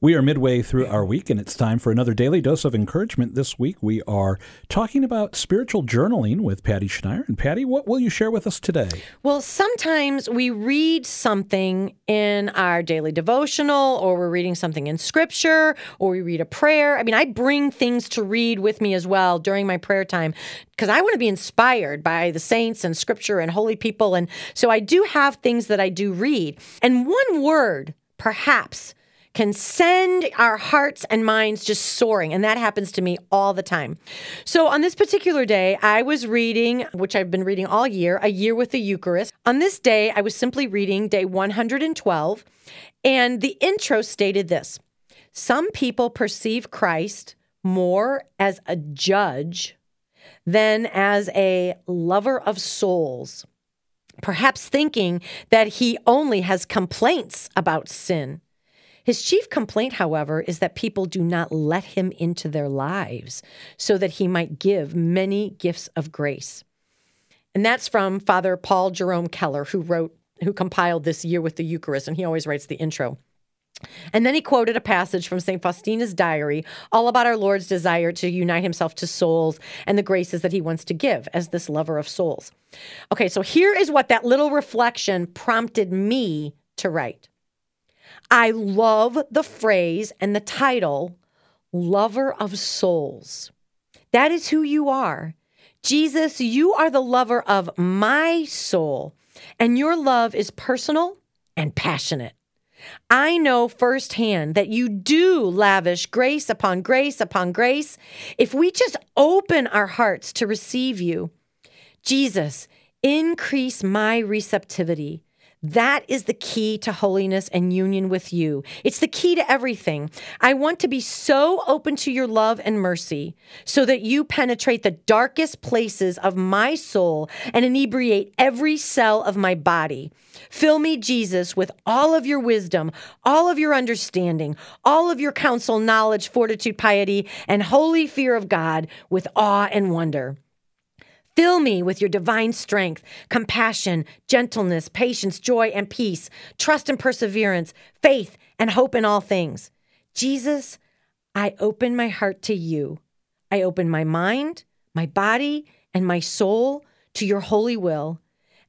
We are midway through our week, and it's time for another daily dose of encouragement. This week, we are talking about spiritual journaling with Patty Schneier. And Patty, what will you share with us today? Well, sometimes we read something in our daily devotional, or we're reading something in scripture, or we read a prayer. I mean, I bring things to read with me as well during my prayer time because I want to be inspired by the saints and scripture and holy people. And so I do have things that I do read. And one word, perhaps, can send our hearts and minds just soaring. And that happens to me all the time. So on this particular day, I was reading, which I've been reading all year, A Year with the Eucharist. On this day, I was simply reading day 112. And the intro stated this Some people perceive Christ more as a judge than as a lover of souls perhaps thinking that he only has complaints about sin. His chief complaint, however, is that people do not let him into their lives so that he might give many gifts of grace. And that's from Father Paul Jerome Keller, who wrote, who compiled this year with the Eucharist, and he always writes the intro. And then he quoted a passage from St. Faustina's diary, all about our Lord's desire to unite himself to souls and the graces that he wants to give as this lover of souls. Okay, so here is what that little reflection prompted me to write. I love the phrase and the title, Lover of Souls. That is who you are. Jesus, you are the lover of my soul, and your love is personal and passionate. I know firsthand that you do lavish grace upon grace upon grace if we just open our hearts to receive you. Jesus, increase my receptivity that is the key to holiness and union with you. It's the key to everything. I want to be so open to your love and mercy so that you penetrate the darkest places of my soul and inebriate every cell of my body. Fill me, Jesus, with all of your wisdom, all of your understanding, all of your counsel, knowledge, fortitude, piety, and holy fear of God with awe and wonder. Fill me with your divine strength, compassion, gentleness, patience, joy, and peace, trust and perseverance, faith, and hope in all things. Jesus, I open my heart to you. I open my mind, my body, and my soul to your holy will,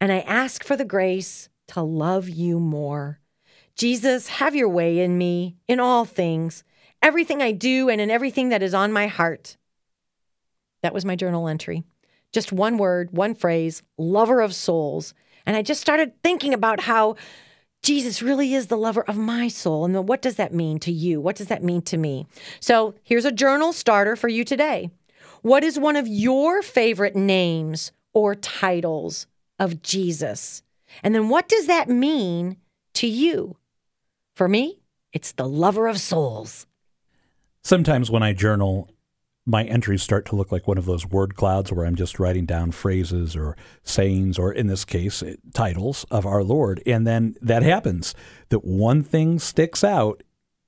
and I ask for the grace to love you more. Jesus, have your way in me, in all things, everything I do, and in everything that is on my heart. That was my journal entry just one word, one phrase, lover of souls. And I just started thinking about how Jesus really is the lover of my soul. And what does that mean to you? What does that mean to me? So here's a journal starter for you today. What is one of your favorite names or titles of Jesus? And then what does that mean to you? For me, it's the lover of souls. Sometimes when I journal, my entries start to look like one of those word clouds where I'm just writing down phrases or sayings, or in this case, titles of our Lord. And then that happens that one thing sticks out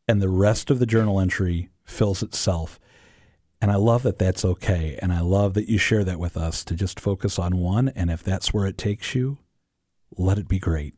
and the rest of the journal entry fills itself. And I love that that's okay. And I love that you share that with us to just focus on one. And if that's where it takes you, let it be great.